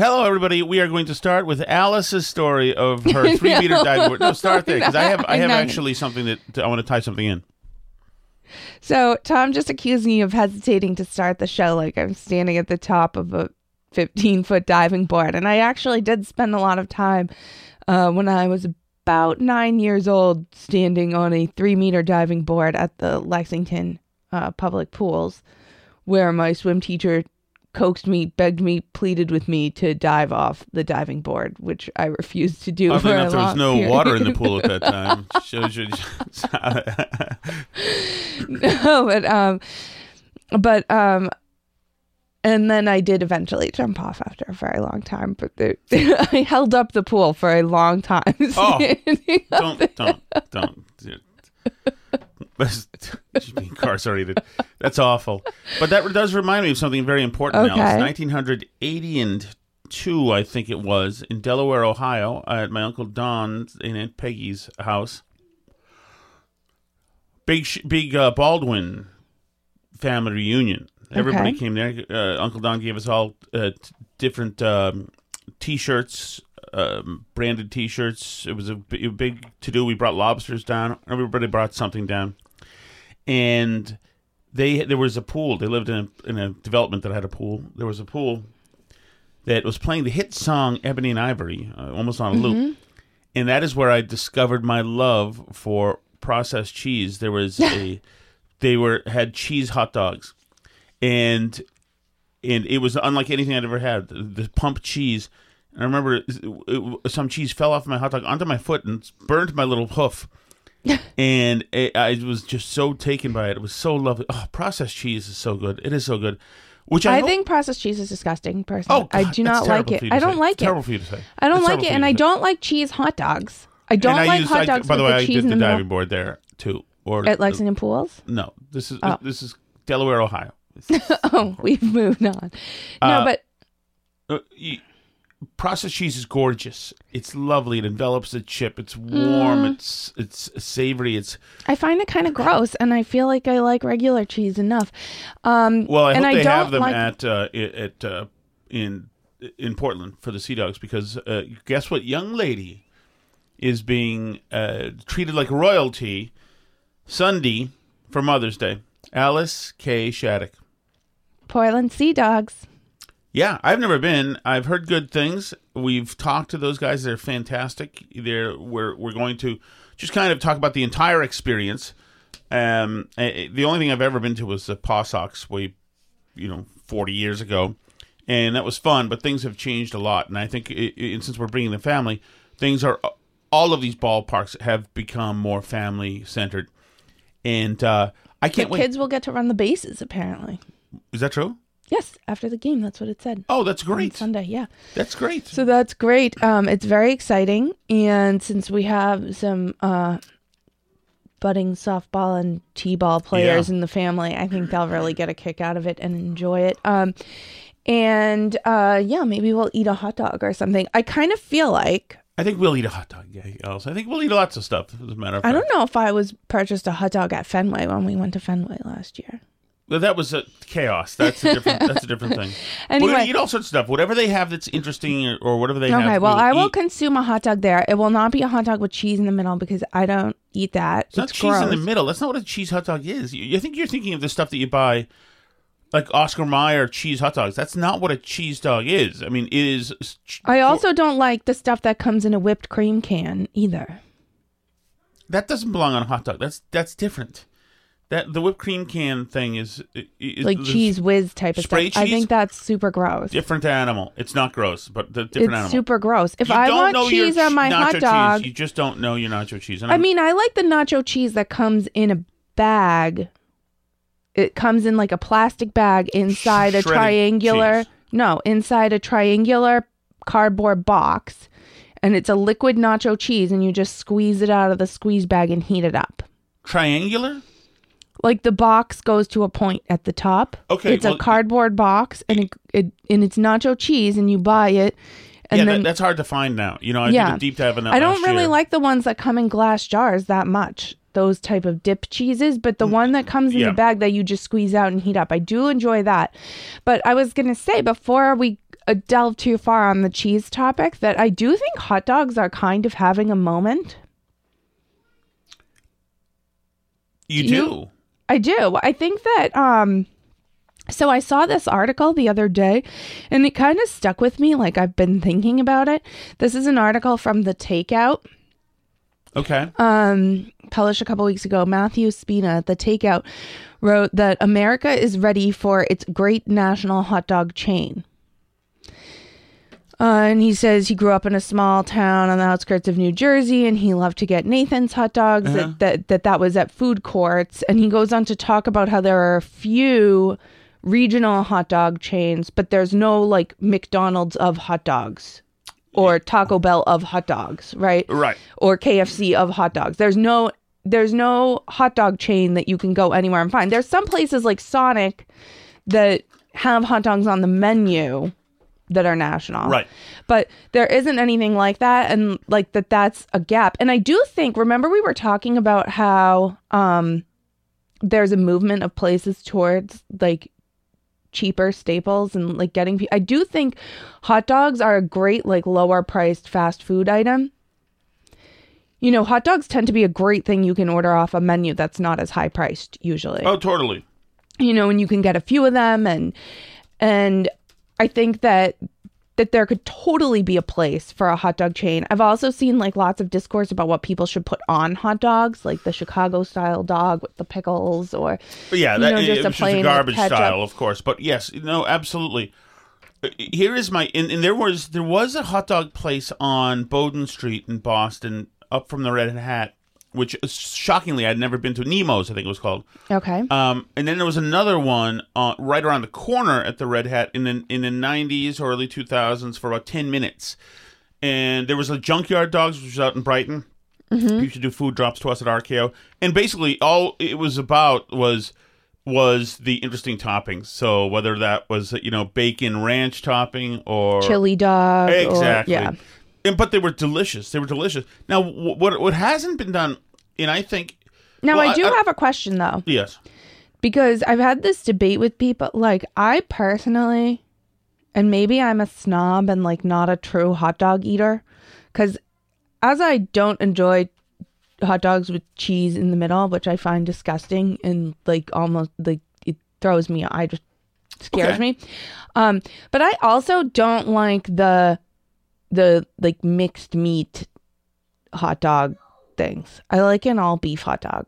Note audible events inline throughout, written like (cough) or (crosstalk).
Hello, everybody. We are going to start with Alice's story of her (laughs) three meter dive board. No, start there because I have I (laughs) have actually something that I want to tie something in. So Tom just accused me of hesitating to start the show like I'm standing at the top of a 15 foot diving board. And I actually did spend a lot of time uh, when I was about nine years old standing on a three meter diving board at the Lexington uh, public pools where my swim teacher coaxed me, begged me, pleaded with me to dive off the diving board, which I refused to do. Oddly for a enough, there was no period. water in the pool at that (laughs) time. Shows you. (laughs) no, but um, but um, and then I did eventually jump off after a very long time. But the, (laughs) I held up the pool for a long time. Oh. don't don't don't. She's being incarcerated. That's awful. But that does remind me of something very important. Okay. Alice. 1982, I think it was, in Delaware, Ohio, at my uncle Don's and Aunt Peggy's house. Big big uh, Baldwin family reunion. Everybody Okay. came there. Uh, uncle Don gave us all uh, t- different um, T-shirts, um, branded T-shirts. It was a, b- a big to do. We brought lobsters down. Everybody brought something down, and they there was a pool. They lived in a, in a development that had a pool. There was a pool that was playing the hit song "Ebony and Ivory" uh, almost on a loop, and that is where I discovered my love for processed cheese. There was (laughs) a they were had cheese hot dogs, and and it was unlike anything I'd ever had. The, the pump cheese. I remember it, it- some cheese fell off my hot dog onto my foot and burned my little hoof. (laughs) and it, I was just so taken by it. It was so lovely. Oh, processed cheese is so good. It is so good. Which I, I hope- think processed cheese is disgusting. Personally, Oh, I do not like it. for you to I don't say. like It's it. Terrible for you to say. I don't It's like it, and I don't like cheese hot dogs. I don't I like used- hot I- dogs By the way, the I did the diving board there too. Or At Lexington Pools? No, this is Oh. this is Delaware, Ohio. (laughs) Oh, we've moved on. No, Uh, but Uh, processed cheese is gorgeous. It's lovely. It envelops the chip. It's warm. Mm. It's it's savory. It's I find it kind of gross, and I feel like I like regular cheese enough. Um, well. I and hope I they have them like, at uh, at uh, in in Portland for the Sea Dogs because uh, guess what? Young lady is being uh, treated like royalty Sunday for Mother's Day. Alice K. Shattuck. Portland Sea Dogs. Yeah, I've never been. I've heard good things. We've talked to those guys. They're fantastic. They're we're we're going to just kind of talk about the entire experience. Um, the only thing I've ever been to was the Paw Sox way, you know, forty years ago, and that was fun. But things have changed a lot, and I think, i i since we're bringing the family, things are all of these ballparks have become more family centered, and uh, I can't wait. kids will get to run the bases, apparently. Is that true? Yes, after the game. That's what it said. Oh, that's On great. Sunday, yeah. That's great. So that's great. Um, it's very exciting, and since we have some uh, budding softball and t-ball players Yeah. in the family, I think they'll really get a kick out of it and enjoy it. Um, and uh, yeah, maybe we'll eat a hot dog or something. I kind of feel like I think we'll eat a hot dog. Yeah, also, I think we'll eat lots of stuff. As a matter of I don't know if I was purchased a hot dog at Fenway when we went to Fenway last year. Well, that was a chaos. That's a different. that's a different thing. (laughs) We're gonna eat all sorts of stuff. Whatever they have that's interesting, or, or whatever they have. Okay, well, we'll I will eat. consume a hot dog there. It will not be a hot dog with cheese in the middle because I don't eat that. It's not It's cheese in the middle. That's not what a cheese hot dog is. You, I think you're thinking of the stuff that you buy, like Oscar Mayer cheese hot dogs. That's not what a cheese dog is. I mean, it is. ch- I also don't like the stuff that comes in a whipped cream can either. that doesn't belong on a hot dog. That's that's different. That the whipped cream can thing is, is Like Cheez Whiz type of stuff. spray I think that's super gross. Different animal. It's not gross, but the It's different animal. super gross. If You I want cheese on my hot dog, cheese. You just don't know your nacho cheese. I mean, I like the nacho cheese that comes in a bag. It comes in like a plastic bag inside a triangular. cheese. No, inside a triangular cardboard box, and it's a liquid nacho cheese, and you just squeeze it out of the squeeze bag and heat it up. triangular. Like the box goes to a point at the top. Okay, it's well, a cardboard box, and it, it and it's nacho cheese, and you buy it, and yeah, then that, that's hard to find now. You know, I Yeah. did a deep dive on that. I don't really year. like the ones that come in glass jars that much. Those type of dip cheeses, but the one that comes in Mm, yeah. the bag that you just squeeze out and heat up, I do enjoy that. But I was gonna say before we uh, delve too far on the cheese topic that I do think hot dogs are kind of having a moment. You Do do. you- I do. I think that um so I saw this article the other day and it kind of stuck with me like I've been thinking about it. This is an article from the Takeout Okay. um published a couple weeks ago. Matthew Spina at the Takeout wrote that America is ready for its great national hot dog chain. Uh, and he says he grew up in a small town on the outskirts of New Jersey, and he loved to get Nathan's hot dogs. Uh-huh. That, that that that was at food courts, and he goes on to talk about how there are a few regional hot dog chains, but there's no like McDonald's of hot dogs or Taco Bell of hot dogs, right? Right. Or KFC of hot dogs. There's no there's no hot dog chain that you can go anywhere and find. There's some places like Sonic that have hot dogs on the menu that are national. Right. But there isn't anything like that and like that that's a gap. And I do think remember we were talking about how um there's a movement of places towards like cheaper staples and like getting pe- I do think hot dogs are a great like lower priced fast food item. You know, hot dogs tend to be a great thing you can order off a menu that's not as high priced usually Oh, totally. you know, and you can get a few of them and and I think that that there could totally be a place for a hot dog chain. I've also seen like lots of discourse about what people should put on hot dogs, like the Chicago style dog with the pickles or But yeah, that know, just a plain a garbage style, of course. But yes, no, absolutely. Uh, Here is my and, and there was there was a hot dog place on Bowdoin Street in Boston, up from the Red Hat, which uh, shockingly I'd never been to. Nemo's, I think it was called. Okay. Um, and then there was another one uh, right around the corner at the Red Hat in the in the nineties or early two thousands for about ten minutes. And there was a Junkyard Dogs, which was out in Brighton. Mm-hmm. You should do food drops to us at RKO. And basically, all it was about was was the interesting toppings. So whether that was you know bacon ranch topping or Chili dog. or- exactly, yeah. And but they were delicious. They were delicious. Now, wh- what what hasn't been done, and I think Now Well, I do I- I- have a question though. yes, because I've had this debate with people. Like, I personally, and maybe I'm a snob and like not a true hot dog eater, because as I don't enjoy hot dogs with cheese in the middle, which I find disgusting and like almost like it throws me. I just scares Okay. me. Um, but I also don't like the the like mixed meat hot dog things. I like an all beef hot dog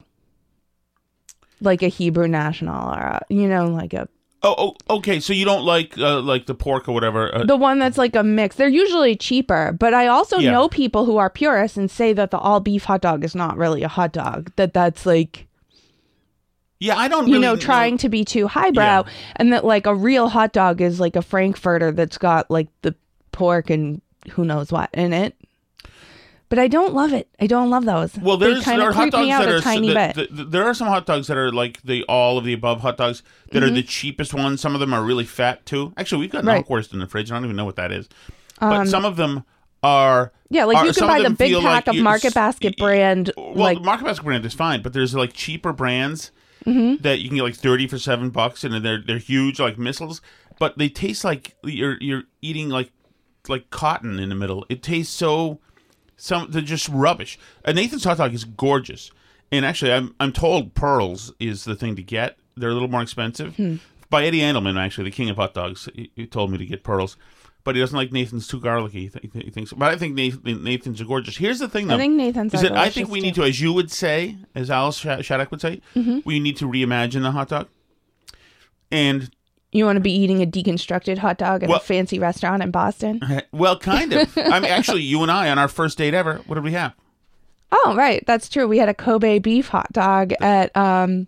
like a Hebrew national or a, you know like a Oh, oh, okay. So you don't like uh, like the pork or whatever. Uh, the one that's like a mix. They're usually cheaper, but I also Yeah. know people who are purists and say that the all beef hot dog is not really a hot dog. That that's like yeah, I don't. you really know trying to be too highbrow, and that like a real hot dog is like a frankfurter that's got like the pork and who knows what in it. But I don't love it. I don't love those. Well, there's there are hot dogs that are tiny that- bit. that- there are some hot dogs that are like the all of the above hot dogs that are the cheapest ones. Some of them are really fat too. Actually, we've got Mm-hmm. Right. Um, knockwurst in the fridge. I don't even know what that is. But some of them are yeah, like are- you can buy the big pack like of Market Basket brand, Well, like the Market Basket brand is fine, but there's like cheaper brands Mm-hmm. that you can get like thirty for seven bucks, and they're they're huge like missiles, but they taste like you're you're eating like like cotton in the middle. It tastes so some they're just rubbish. A Nathan's hot dog is gorgeous, and actually, I'm I'm told pearls is the thing to get. They're a little more expensive. Hmm. By Eddie Andelman, actually, the king of hot dogs, he, he told me to get pearls. But he doesn't like Nathan's too garlicky. He, th- he thinks, but I think Nathan, Nathan's are gorgeous. Here's the thing, though. I think Nathan's is are that I think we too. need to, as you would say, as Alice Sh- Shattuck would say, Mm-hmm. we need to reimagine the hot dog. And You want to be eating a deconstructed hot dog at Well- a fancy restaurant in Boston? (laughs) well, kind of. (laughs) I mean, actually, you and I on our first date ever. What did we have? Oh, right. That's true. We had a Kobe beef hot dog at um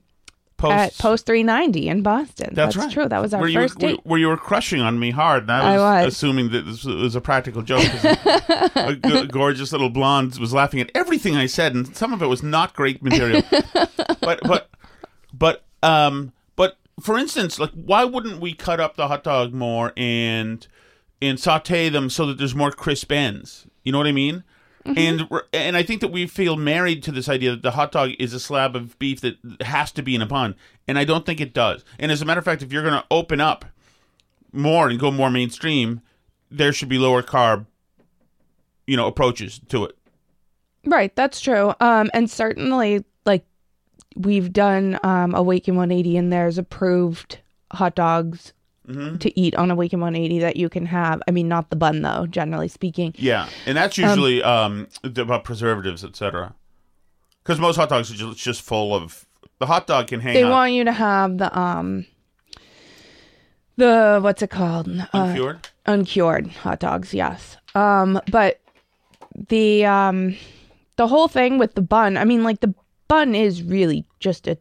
Post. at Post 390 in Boston. That's, right. true. That was our where first you, were- date. Where you were crushing on me hard, and I I was, was. assuming that this was a practical joke. a, (laughs) g- gorgeous little blonde was laughing at everything I said, and some of it was not great material. but but but um for instance, like why wouldn't we cut up the hot dog more and and saute them so that there's more crisp ends? You know what I mean? And we're- and I think that we feel married to this idea that the hot dog is a slab of beef that has to be in a bun, and I don't think it does. And as a matter of fact, if you're going to open up more and go more mainstream, there should be lower carb, you know, approaches to it. Right, that's true. Um, and certainly, like we've done um, Awaken 180, and there's approved hot dogs Mm-hmm. to eat on Awaken 180 that you can have. I mean, not the bun though. Generally speaking, Yeah, and that's usually um, about preservatives, etc. Because most hot dogs are just, just full of the hot dog can hang they want you to have the um, the what's it called? Uh, uncured. uncured hot dogs. Yes. Um, but the um, the whole thing with the bun. I mean, like the bun is really just a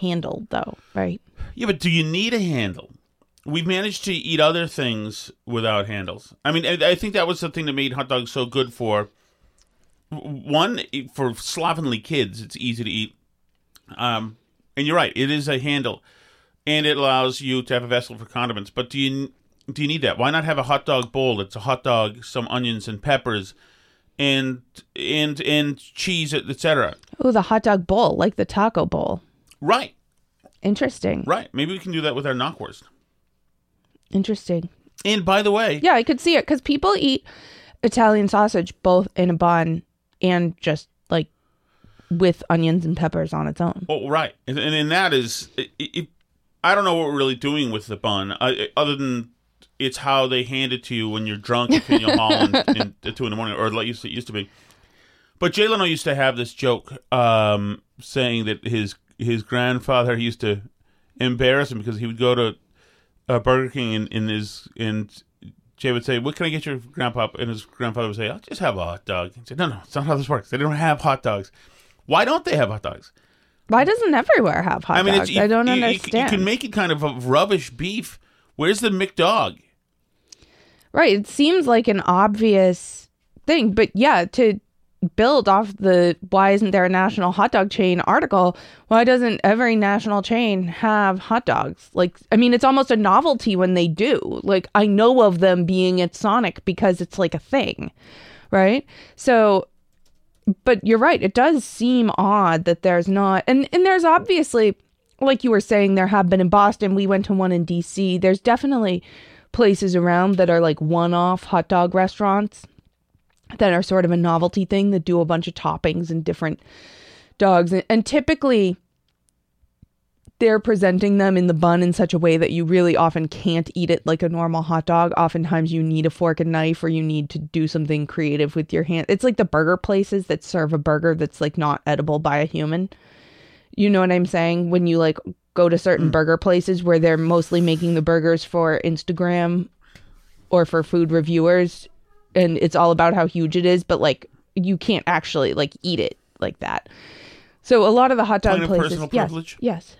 handle, though, right? Yeah, but do you need a handle? We've managed to eat other things without handles. I mean, I think that was the thing that made hot dogs so good for one for slovenly kids. It's easy to eat, um, and you're right. It is a handle, and it allows you to have a vessel for condiments. But do you do you need that? Why not have a hot dog bowl? It's a hot dog, some onions and peppers, and and and cheese, etc. Oh, the hot dog bowl, like the taco bowl. Right, Interesting. right. Maybe we can do that with our knockwurst. Interesting. And by the way, Yeah, I could see it because people eat Italian sausage both in a bun and just like with onions and peppers on its own. Oh, right, and, and, and that is, it, it, I don't know what we're really doing with the bun, uh, other than it's how they hand it to you when you're drunk at Faneuil Hall in, in, at two in the morning, or like used to, it used to be. But Jay Leno used to have this joke, um, saying that his his grandfather used to embarrass him because he would go to uh, Burger King and in his and Jay would say, "What can I get your grandpa?" And his grandfather would say, "I'll just have a hot dog." He said, "No, no, it's not how this works. They don't have hot dogs. Why don't they have hot dogs?" Why doesn't everywhere have hot I mean, dogs? it's, I don't you, you- understand. You can make it kind of a rubbish beef. Where's the McDog? Right. It seems like an obvious thing, but yeah, to build off the why isn't there a national hot dog chain article, why doesn't every national chain have hot dogs? Like, I mean, it's almost a novelty when they do. Like, I know of them being at Sonic because it's like a thing, right? So, but you're right. It does seem odd that there's not, and and there's obviously, like you were saying, there have been in Boston. We went to one in D.C. There's definitely places around that are like one-off hot dog restaurants that are sort of a novelty thing that do a bunch of toppings and different dogs, and, and typically they're presenting them in the bun in such a way that you really often can't eat it like a normal hot dog. Oftentimes you need a fork and knife or you need to do something creative with your hand. It's like the burger places that serve a burger that's like not edible by a human. You know what I'm saying? When you like go to certain burger places where they're mostly making the burgers for Instagram or for food reviewers and it's all about how huge it is, but like you can't actually like eat it like that. So a lot of the hot dog Point places, personal yes, privilege? yes,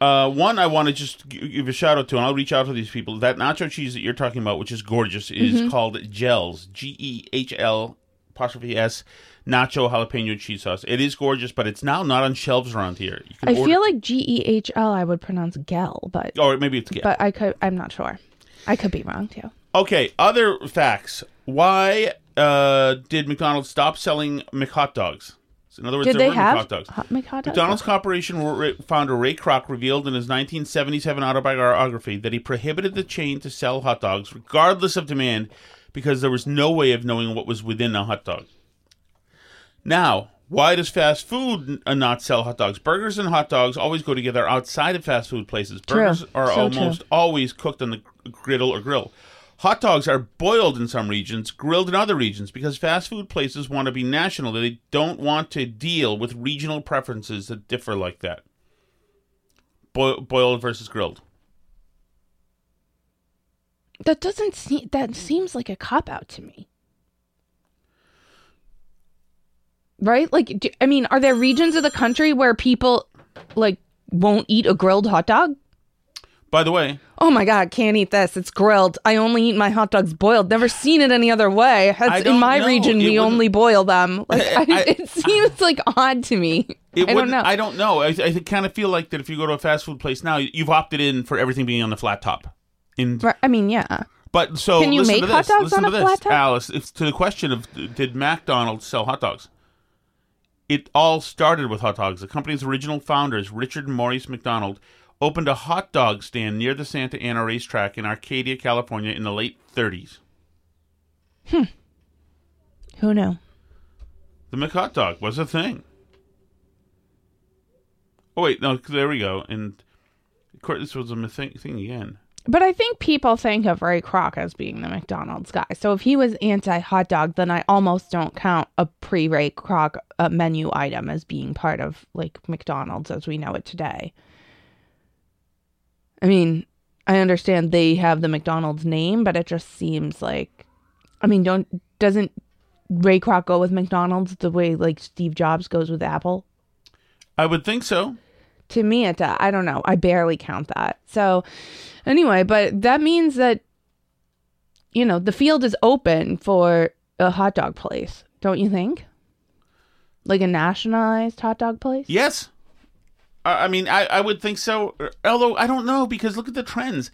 Uh, one, I want to just give a shout out to, and I'll reach out to these people. That nacho cheese that you're talking about, which is gorgeous, is Mm-hmm. called Gehl's. G E H L apostrophe S nacho jalapeno cheese sauce. It is gorgeous, but it's now not on shelves around here. I order, feel like G E H L I would pronounce gel, but or maybe it's gel. but I could I'm not sure. I could be wrong too. okay. Other facts. Why uh, did McDonald's stop selling McHot dogs? In other words, Did there they were have McHot dogs. hot dogs? McDonald's Corporation founder Ray Kroc revealed in his 1977 autobiography that he prohibited the chain to sell hot dogs regardless of demand because there was no way of knowing what was within a hot dog. Now, why does fast food n- uh, not sell hot dogs? Burgers and hot dogs always go together outside of fast food places. True. Burgers are So almost always cooked on the griddle or grill. Hot dogs are boiled in some regions, grilled in other regions, because fast food places want to be national. They don't want to deal with regional preferences that differ like that. Bo- boiled versus grilled. That doesn't seem that seems like a cop out to me. Right? Like do, I mean, are there regions of the country where people like won't eat a grilled hot dog? By the way, Oh my god, can't eat this. It's grilled. I only eat my hot dogs boiled. Never seen it any other way. In my know. region, It we wouldn't- only boil them. (laughs) Like I, I- it seems like odd to me. I don't know. I don't know. I, I kind of feel like that if you go to a fast food place now, you've opted in for everything being on the flat top. In Right, I mean, yeah. But so Can you make hot dogs listen on a this, flat top? Alice. It's to the question of did McDonald's sell hot dogs? It all started with hot dogs. The company's original founders, Richard and Maurice McDonald, opened a hot dog stand near the Santa Ana racetrack in Arcadia, California, in the late 30s. Hmm. Who knew? The McHot dog was a thing. Oh wait, no, there we go. And of course, this was a thing, thing again. But I think people think of Ray Kroc as being the McDonald's guy. So if he was anti hot dog, then I almost don't count a pre Ray Kroc uh, menu item as being part of like McDonald's as we know it today. I mean, I understand they have the McDonald's name, but it just seems like, I mean, don't doesn't Ray Kroc go with McDonald's the way like Steve Jobs goes with Apple? I would think so. To me it does. i don't know i barely count that so anyway but that means that you know the field is open for a hot dog place don't you think like a nationalized hot dog place Yes. I I mean, I, I would think so. Although I don't know because look at the trends.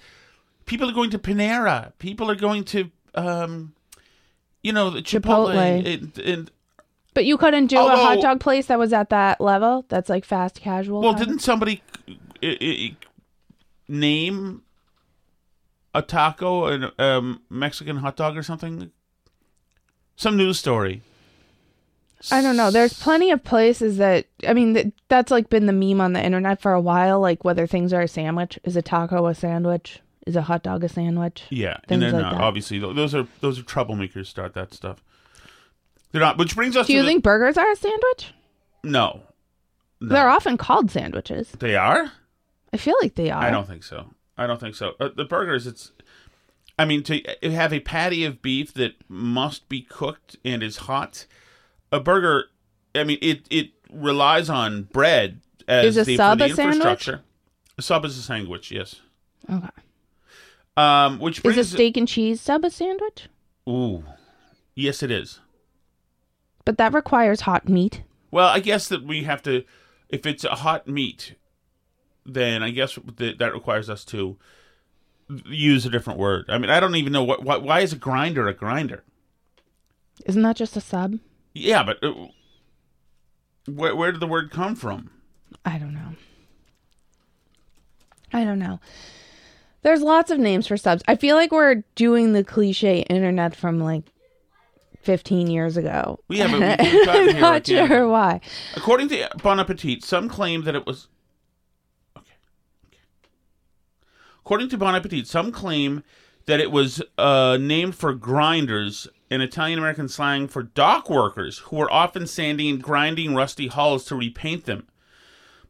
People are going to Panera. People are going to, um, you know, Chipotle. Chipotle. And, and but you couldn't do a hot dog place that was at that level that's like fast casual well, didn't somebody uh, uh, name a taco a um, Mexican hot dog or something? Some news story. I don't know. There's plenty of places that I mean that, that's like been the meme on the internet for a while. Like whether things are a sandwich, is a taco a sandwich? Is a hot dog a sandwich? Yeah, Things and they're like not. that. Obviously, those are those are troublemakers. Start that stuff. They're not. Which brings us Do to you the- think burgers are a sandwich? no. No. They're often called sandwiches. They are. I feel like they are. I don't think so. I don't think so. Uh, the burgers, it's. I mean, to have a patty of beef that must be cooked and is hot, a burger. I mean, it it relies on bread as Is a the, sub the a sandwich? infrastructure. A sub is a sandwich, yes. Okay. Um, which Is a steak and cheese sub a sandwich? ooh, yes, it is. But that requires hot meat. Well, I guess that we have to, if it's a hot meat, then I guess that that requires us to use a different word. I mean, I don't even know what, what why is a grinder a grinder? Isn't that just a sub? Yeah, but uh, where where did the word come from? I don't know. I don't know. There's lots of names for subs. I feel like we're doing the cliche internet from like 15 years ago. Yeah, but we- we've gotten I'm here not again. sure why. According to Bon Appetit, some claim that it was. Okay. okay. According to Bon Appetit, some claim that it was uh, named for grinders, an Italian American slang for dock workers who were often sanding and grinding rusty hulls to repaint them.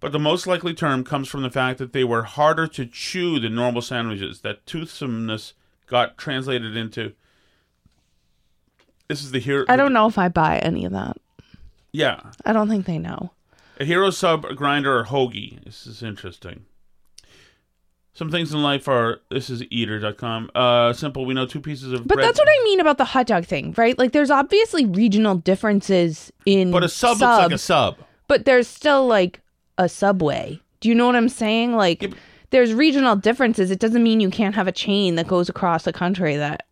But the most likely term comes from the fact that they were harder to chew than normal sandwiches. That toothsomeness got translated into. This is the hero. I don't know if I buy any of that. Yeah, I don't think they know. A hero sub, a grinder, or hoagie. This is interesting. Some things in life are this is eater.com. Uh simple, we know two pieces of But bread. that's what I mean about the hot dog thing, right? Like there's obviously regional differences in But a sub looks like a sub. but there's still like a subway. Do you know what I'm saying? Like Yeah, but- there's regional differences. It doesn't mean you can't have a chain that goes across the country that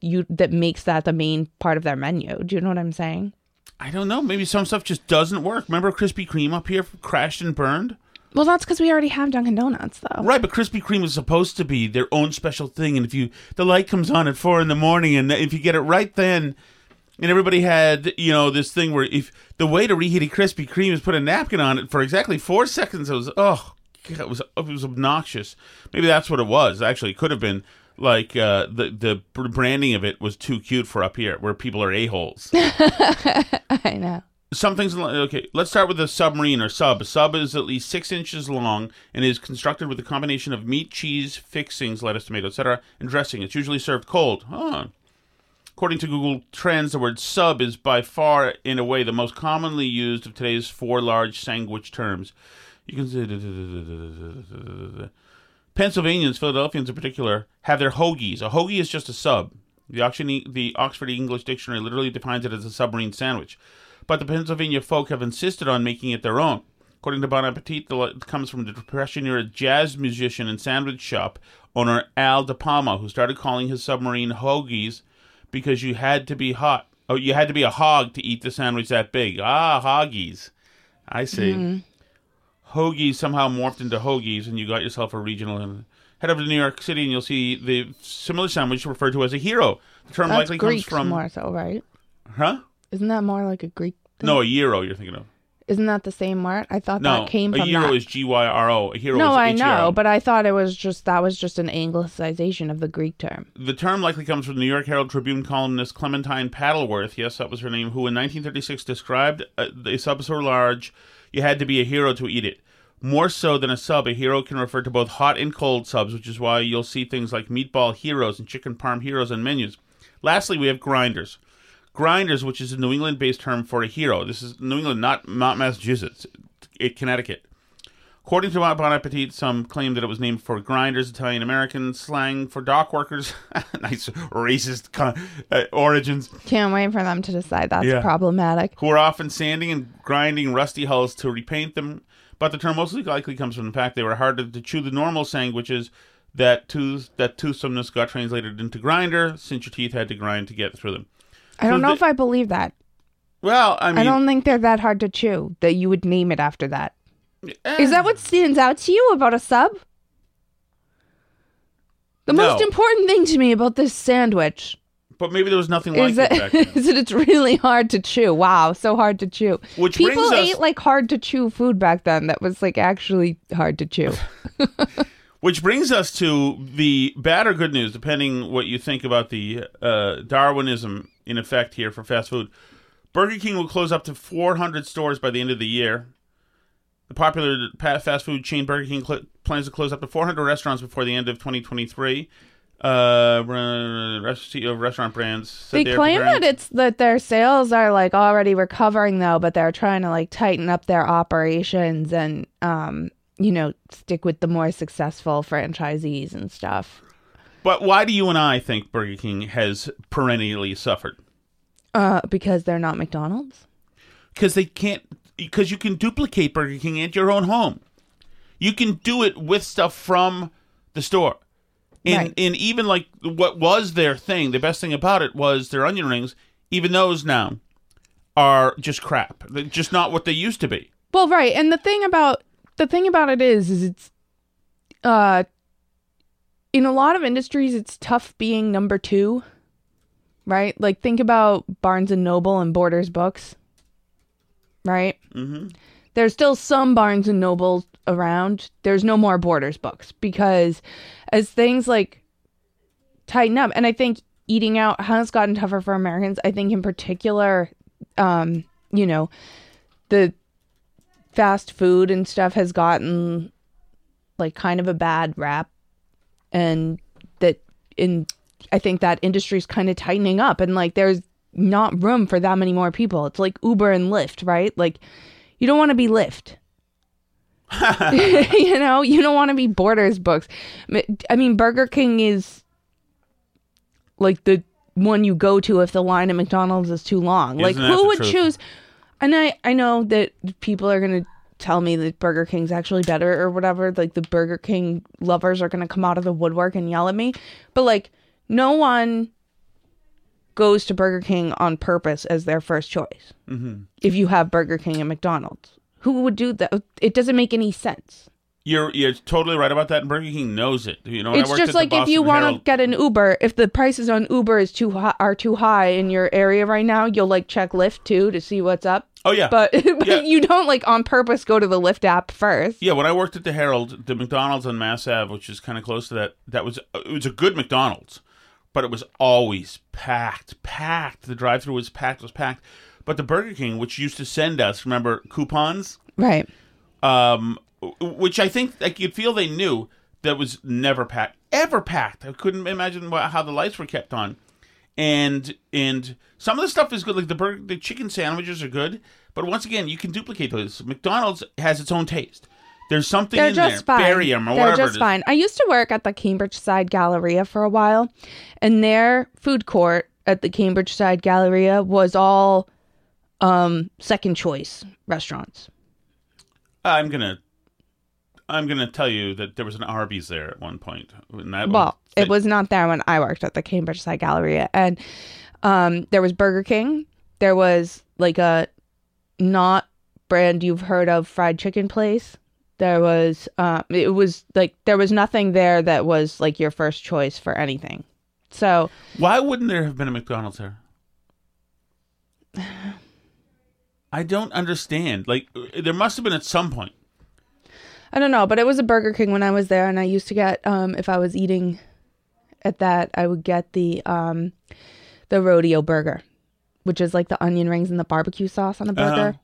you that makes that the main part of their menu. Do you know what I'm saying? I don't know. Maybe some stuff just doesn't work. Remember Krispy Kreme up here crashed and burned? Well, that's because we already have Dunkin' Donuts, though. Right, but Krispy Kreme was supposed to be their own special thing. And if you, the light comes on at four in the morning, and if you get it right then, and everybody had, you know, this thing where if the way to reheat a Krispy Kreme is put a napkin on it for exactly four seconds, it was, oh, God, it was, it was obnoxious. Maybe that's what it was. Actually, it could have been like uh, the the branding of it was too cute for up here, where people are a holes. (laughs) I know. Some things. Okay, let's start with the submarine or sub. A sub is at least six inches long and is constructed with a combination of meat, cheese, fixings, lettuce, tomato, etc., and dressing. It's usually served cold. Huh. According to Google Trends, the word sub is by far, in a way, the most commonly used of today's four large sandwich terms. You can say. Pennsylvanians, Philadelphians in particular, have their hoagies. A hoagie is just a sub. The Oxford, the Oxford English Dictionary literally defines it as a submarine sandwich. But the Pennsylvania folk have insisted on making it their own. According to Bon Appetit, it comes from the Depression era jazz musician and sandwich shop owner Al De Palma, who started calling his submarine hoagies because you had to be hot. Oh, you had to be a hog to eat the sandwich that big. Ah, hoggies. I see. Hoagies somehow morphed into hoagies, and you got yourself a regional. Head over to New York City, and you'll see the similar sandwich referred to as a hero. The term That's likely Greek comes from more so, right? huh? Isn't that more like a Greek? Thing? No, a euro. You're thinking of Isn't that the same word? I thought no. that came from a euro that. is G Y R O. A hero no, is I know, but I thought it was just that was just an anglicization of the Greek term. The term likely comes from the New York Herald Tribune columnist Clementine Paddleford. Yes, that was her name. Who in 1936 described uh, a sub large you had to be a hero to eat it. More so than a sub, a hero can refer to both hot and cold subs, which is why you'll see things like meatball heroes and chicken parm heroes on menus. Lastly, we have grinders. Grinders, which is a New England based term for a hero. This is New England, not, not Massachusetts, it, Connecticut. According to Bon Appetit, some claim that it was named for grinders, Italian American slang for dock workers. (laughs) nice racist con- uh, origins. Can't wait for them to decide that's Yeah. problematic. Who are often sanding and grinding rusty hulls to repaint them. But the term most likely comes from the fact they were harder to chew. The normal sandwiches. that tooth that toothsomeness got translated into grinder, since your teeth had to grind to get through them. I don't So know the- if I believe that. Well, I mean, I don't think they're that hard to chew that you would name it after that. Is that what stands out to you about a sub? The most important thing to me about this sandwich But maybe there was nothing like is it that, back then. (laughs) is that it's really hard to chew. Wow, so hard to chew. Which People brings us- ate like hard to chew food back then that was like actually hard to chew. (laughs) Which brings us to the bad or good news, depending what you think about the uh, Darwinism in effect here for fast food. Burger King will close up to 400 stores by the end of the year. The popular fast food chain Burger King cl- plans to close up to 400 restaurants before the end of 2023. Uh, rest- CEO of restaurant brands They claim preparing- that it's that their sales are like already recovering though, but they're trying to like tighten up their operations and um, you know, stick with the more successful franchisees and stuff. But why do you and I think Burger King has perennially suffered? Uh, because they're not McDonald's. because they can't because you can duplicate Burger King at your own home. You can do it with stuff from the store. And Right. and even like what was their thing, the best thing about it was their onion rings, even those now are just crap. They're just not what they used to be. Well, right, and the thing about the thing about it is, is it's uh, in a lot of industries, it's tough being number two, right? Like think about Barnes and Noble and Borders books, right? Mm-hmm. There's still some Barnes and Nobles around. There's no more Borders books because as things like tighten up, and I think eating out has gotten tougher for Americans. I think in particular, um, you know, the fast food and stuff has gotten like kind of a bad rap and that in I think that industry's kind of tightening up and like there's not room for that many more people. It's like Uber and Lyft, right? Like you don't want to be Lyft. (laughs) (laughs) you know, you don't want to be Borders books. I mean, Burger King is like the one you go to if the line at McDonald's is too long. like Isn't that who would truth? choose and I I know that people are going to tell me that Burger King's actually better or whatever. Like the Burger King lovers are going to come out of the woodwork and yell at me. But like no one goes to Burger King on purpose as their first choice. Mm-hmm. If you have Burger King and McDonald's, who would do that? It doesn't make any sense. You're you're totally right about that. And Burger King knows it. You know, it's just at the like if you want to get an Uber, if the prices on Uber is too high, are too high in your area right now, you'll like check Lyft too to see what's up. Oh yeah, But, (laughs) but Yeah. you don't like on purpose go to the Lyft app first. Yeah, when I worked at the Herald, the McDonald's on Mass Ave, which is kind of close to that, that was it was a good McDonald's, but it was always packed, packed. The drive-through was packed, was packed. But the Burger King, which used to send us, remember coupons, Right. um, which I think like you'd feel they knew that was never packed, ever packed. I couldn't imagine how the lights were kept on. And and some of the stuff is good, like the burger, the chicken sandwiches are good. But once again, you can duplicate those. McDonald's has its own taste. There's something They're in just there, fine. barium or They're whatever. just fine. I used to work at the Cambridge Side Galleria for a while, and their food court at the Cambridge Side Galleria was all um second choice restaurants. I'm gonna, I'm gonna tell you that there was an Arby's there at one point. Well, it was not there when I worked at the Cambridge Side Galleria, and um, there was Burger King. There was like a not brand you've heard of fried chicken place. There was uh, it was like there was nothing there that was like your first choice for anything. So Why wouldn't there have been a McDonald's there? (sighs) I don't understand. Like, there must have been at some point. I don't know, but it was a Burger King when I was there, and I used to get um, if I was eating at that, I would get the um, the rodeo burger, which is like the onion rings and the barbecue sauce on the burger.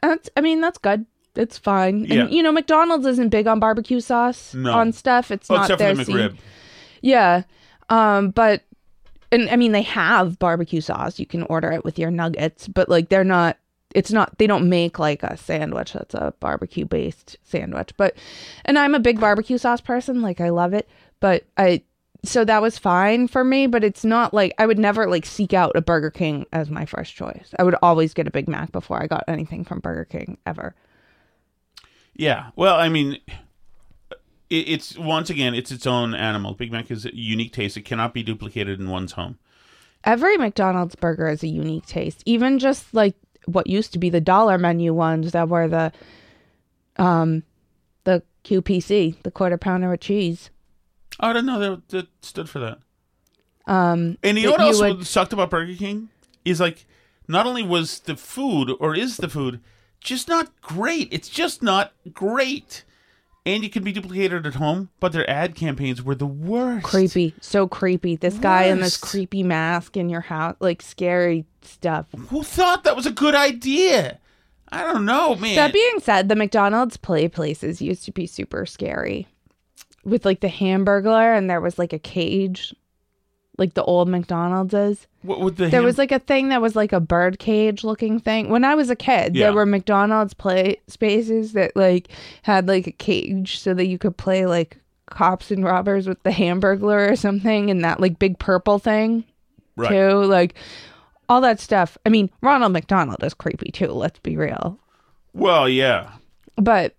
That's, I mean, that's good. It's fine. Yeah. And you know, McDonald's isn't big on barbecue sauce No. on stuff. It's Oh, not except their for the scene. Yeah. Um, but and I mean they have barbecue sauce. You can order it with your nuggets, but like they're not it's not they don't make like a sandwich that's a barbecue based sandwich. But and I'm a big barbecue sauce person, like I love it, but I so that was fine for me, but it's not like I would never like seek out a Burger King as my first choice. I would always get a Big Mac before I got anything from Burger King ever. Yeah. Well, I mean, it, it's once again, it's its own animal. Big Mac is a unique taste. It cannot be duplicated in one's home. Every McDonald's burger is a unique taste. Even just like what used to be the dollar menu ones that were the um the QPC, the quarter pounder with cheese. Oh, I didn't know that, that stood for that. Um And you know what else would- sucked about Burger King is like, not only was the food or is the food just not great. It's just not great. And you can be duplicated at home, but their ad campaigns were the worst. creepy, so creepy. This guy in this Worst. creepy mask in your house, like scary stuff. Who thought that was a good idea? I don't know, man. That being said, the McDonald's play places used to be super scary. With like the Hamburglar and there was like a cage like the old McDonald's is. what would the There ham- was like a thing that was like a bird cage looking thing. When I was a kid, Yeah. there were McDonald's play spaces that like had like a cage so that you could play like cops and robbers with the Hamburglar or something and that like big purple thing right. too. Like all that stuff. I mean, Ronald McDonald is creepy too, let's be real. Well, yeah. But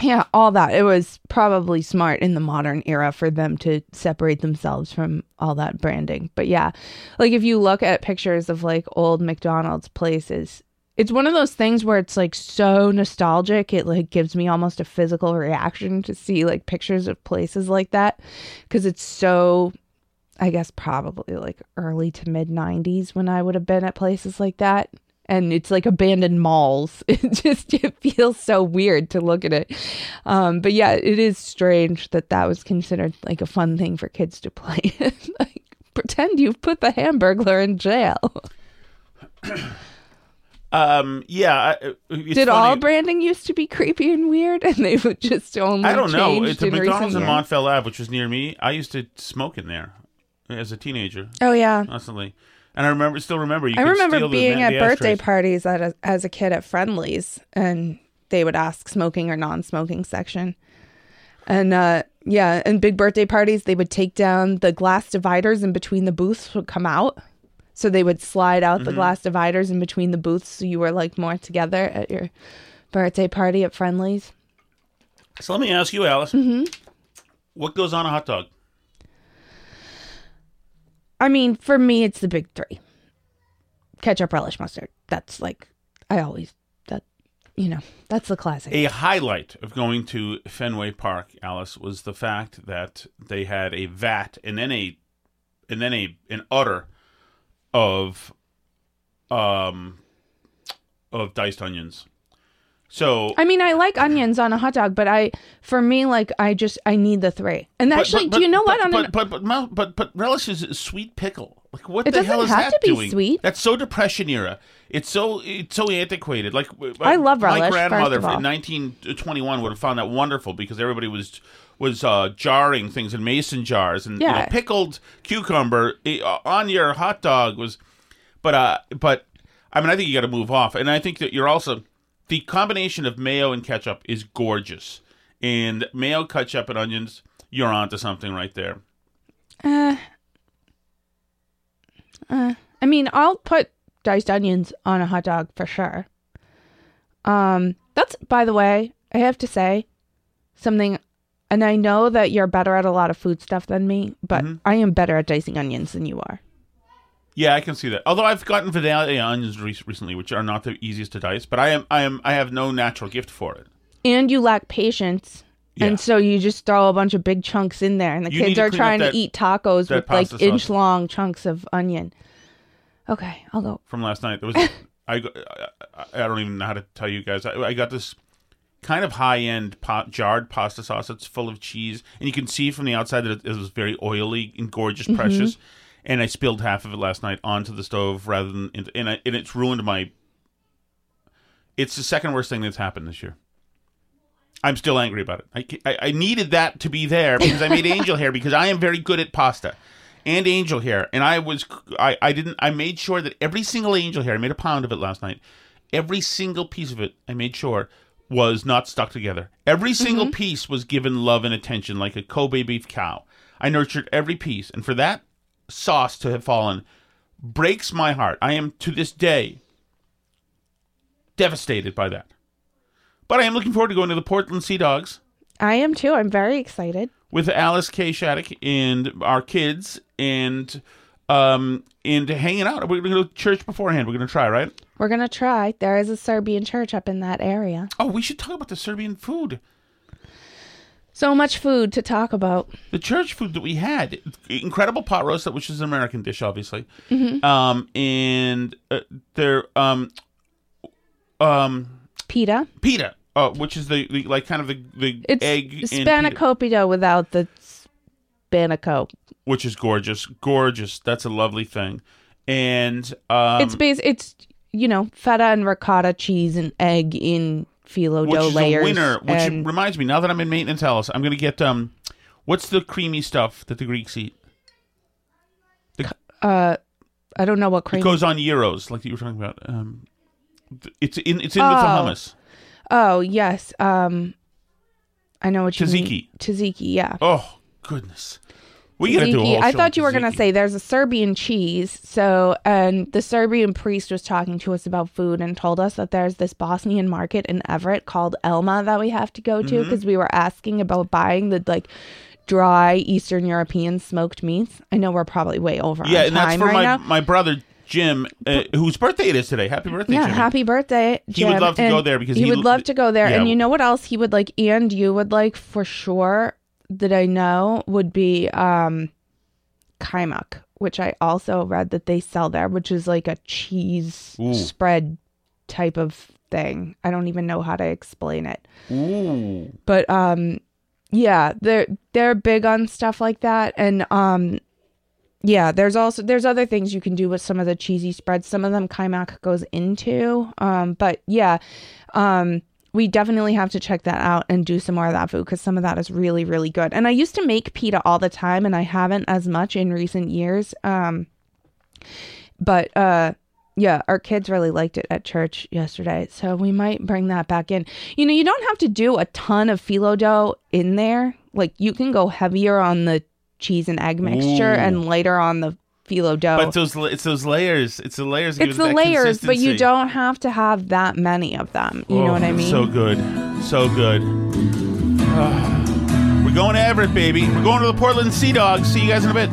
yeah, all that. It was probably smart in the modern era for them to separate themselves from all that branding. But yeah, like if you look at pictures of like old McDonald's places, it's one of those things where it's like so nostalgic. It like gives me almost a physical reaction to see like pictures of places like that because it's so, I guess, probably like early to mid 90s when I would have been at places like that and it's like abandoned malls. (laughs) It just it feels so weird to look at it. Um, but yeah, it is strange that that was considered like a fun thing for kids to play. (laughs) like pretend you've put the Hamburglar in jail. Um, yeah. I- It's Did funny. all branding used to be creepy and weird, and they would just only I don't know. It's recent McDonald's in years? Ave, which was near me. I used to smoke in there as a teenager, Oh yeah. constantly. And I remember, still remember. You I remember being at birthday ashtrays. parties at a, as a kid at Friendly's, and they would ask smoking or non-smoking section. And uh, yeah, and big birthday parties, they would take down the glass dividers in between the booths would come out, so they would slide out Mm-hmm. the glass dividers in between the booths, so you were like more together at your birthday party at Friendly's. So let me ask you, Alice. Mm-hmm. What goes on a hot dog? I mean, for me, it's the big three: ketchup, relish, mustard. That's like I always that you know that's the classic. A highlight of going to Fenway Park, Alice, was the fact that they had a vat and then a and then a an utter of um of diced onions. So I mean, I like onions on a hot dog, but I, for me, like I just I need the three. And but- actually, but- do you know but- what? On But an, but but but, but, but relish is a sweet pickle. Like what It the hell is that to be doing? sweet. That's so depression era. It's so it's so antiquated. Like I love relish. My grandmother first of all. in 1921 would have found that wonderful because everybody was was uh, jarring things in mason jars and you know, pickled cucumber eh, on your hot dog was. But uh, but I mean, I think you got to move off, and I think that you're also the combination of mayo and ketchup is gorgeous, and mayo, ketchup, and onions. You're onto something right there. uh, uh, I mean, I'll put diced onions on a hot dog for sure. Um, that's by the way, I have to say something, and I know that you're better at a lot of food stuff than me, but Mm-hmm. I am better at dicing onions than you are. Yeah, I can see that. Although I've gotten Vidalia onions re- recently, which are not the easiest to dice, but I am I am I have no natural gift for it. and you lack patience Yeah. And so you just throw a bunch of big chunks in there, and the You need kids to are clean up trying that- to eat tacos that with like pasta sauce. inch long chunks of onion. Okay, I'll go. from last night. There was (laughs) I, go- I I don't even know how to tell you guys. I, I got this kind of high end pot, jarred pasta sauce that's full of cheese, and you can see from the outside that it, it was very oily and gorgeous, Mm-hmm. precious. And I spilled half of it last night onto the stove rather than into, and, I, and it's ruined my. It's the second worst thing that's happened this year. I'm still angry about it. I, I, I needed that to be there because I made angel hair because I am very good at pasta and angel hair. And I was, I, I didn't, I made sure that every single angel hair, I made a pound of it last night. Every single piece of it, I made sure was not stuck together. Every single mm-hmm. piece was given love and attention like a Kobe beef cow. I nurtured every piece. And for that sauce to have fallen breaks my heart. I am to this day devastated by that. But I am looking forward to going to the Portland Sea Dogs I am too. I'm very excited. with Alice K. Shattuck and our kids and um and hanging out. We're gonna go to church beforehand. We're gonna try, right? We're gonna try. There is a Serbian church up in that area. Oh, we should talk about the Serbian food. So much food to talk about. The church food that we had, incredible pot roast, which is an American dish, obviously. Um, and uh, there, um, um, Pita. pita, uh, which is the, the like kind of the the It's egg spanakopita without the spanaco. which is gorgeous, gorgeous. That's a lovely thing, and um, it's base. It's you know feta and ricotta cheese and egg in phyllo which dough is layers. a winner. Which and reminds me, now that I'm in maintenance, Alice, I'm gonna get um, what's the creamy stuff that the Greeks eat? uh, I don't know what cream. It goes on gyros, like you were talking about. Um, th- it's in it's in with the Oh. hummus. oh yes. Um, I know what you mean. Tzatziki. Tzatziki. Yeah. Oh goodness, we gotta do a whole. I thought you were going to say there's a Serbian cheese. So, and the Serbian priest was talking to us about food and told us that there's this Bosnian market in Everett called Elma that we have to go to Mm-hmm. because we were asking about buying the like dry Eastern European smoked meats. I know we're probably way over Yeah, and that's for right my now. my brother Jim, uh, whose birthday it is today. Happy birthday, Yeah, Jimmy. happy birthday. Jim. He would love to And go there because he, he would l- love to go there. yeah. And you know what else he would like and you would like for sure that I know would be um kaimak, which I also read that they sell there, which is like a cheese Ooh. spread type of thing. I don't even know how to explain it. Ooh. But um yeah, they're they're big on stuff like that and um yeah, there's also there's other things you can do with some of the cheesy spreads. Some of them Kaimak goes into. Um but yeah, um we definitely have to check that out and do some more of that food because some of that is really really good. And I used to make pita all the time and I haven't as much in recent years. Um but uh yeah, our kids really liked it at church yesterday, so we might bring that back in. You know, you don't have to do a ton of phyllo dough in there. Like you can go heavier on the cheese and egg mixture Ooh. and lighter on the phyllo dough. But those it's those layers. It's the layers. it's the it layers, but you don't have to have that many of them. You know Oh, what I oh, mean? So good, so good. (sighs) We're going to Everett, baby. We're going to the Portland Sea Dogs. See you guys in a bit.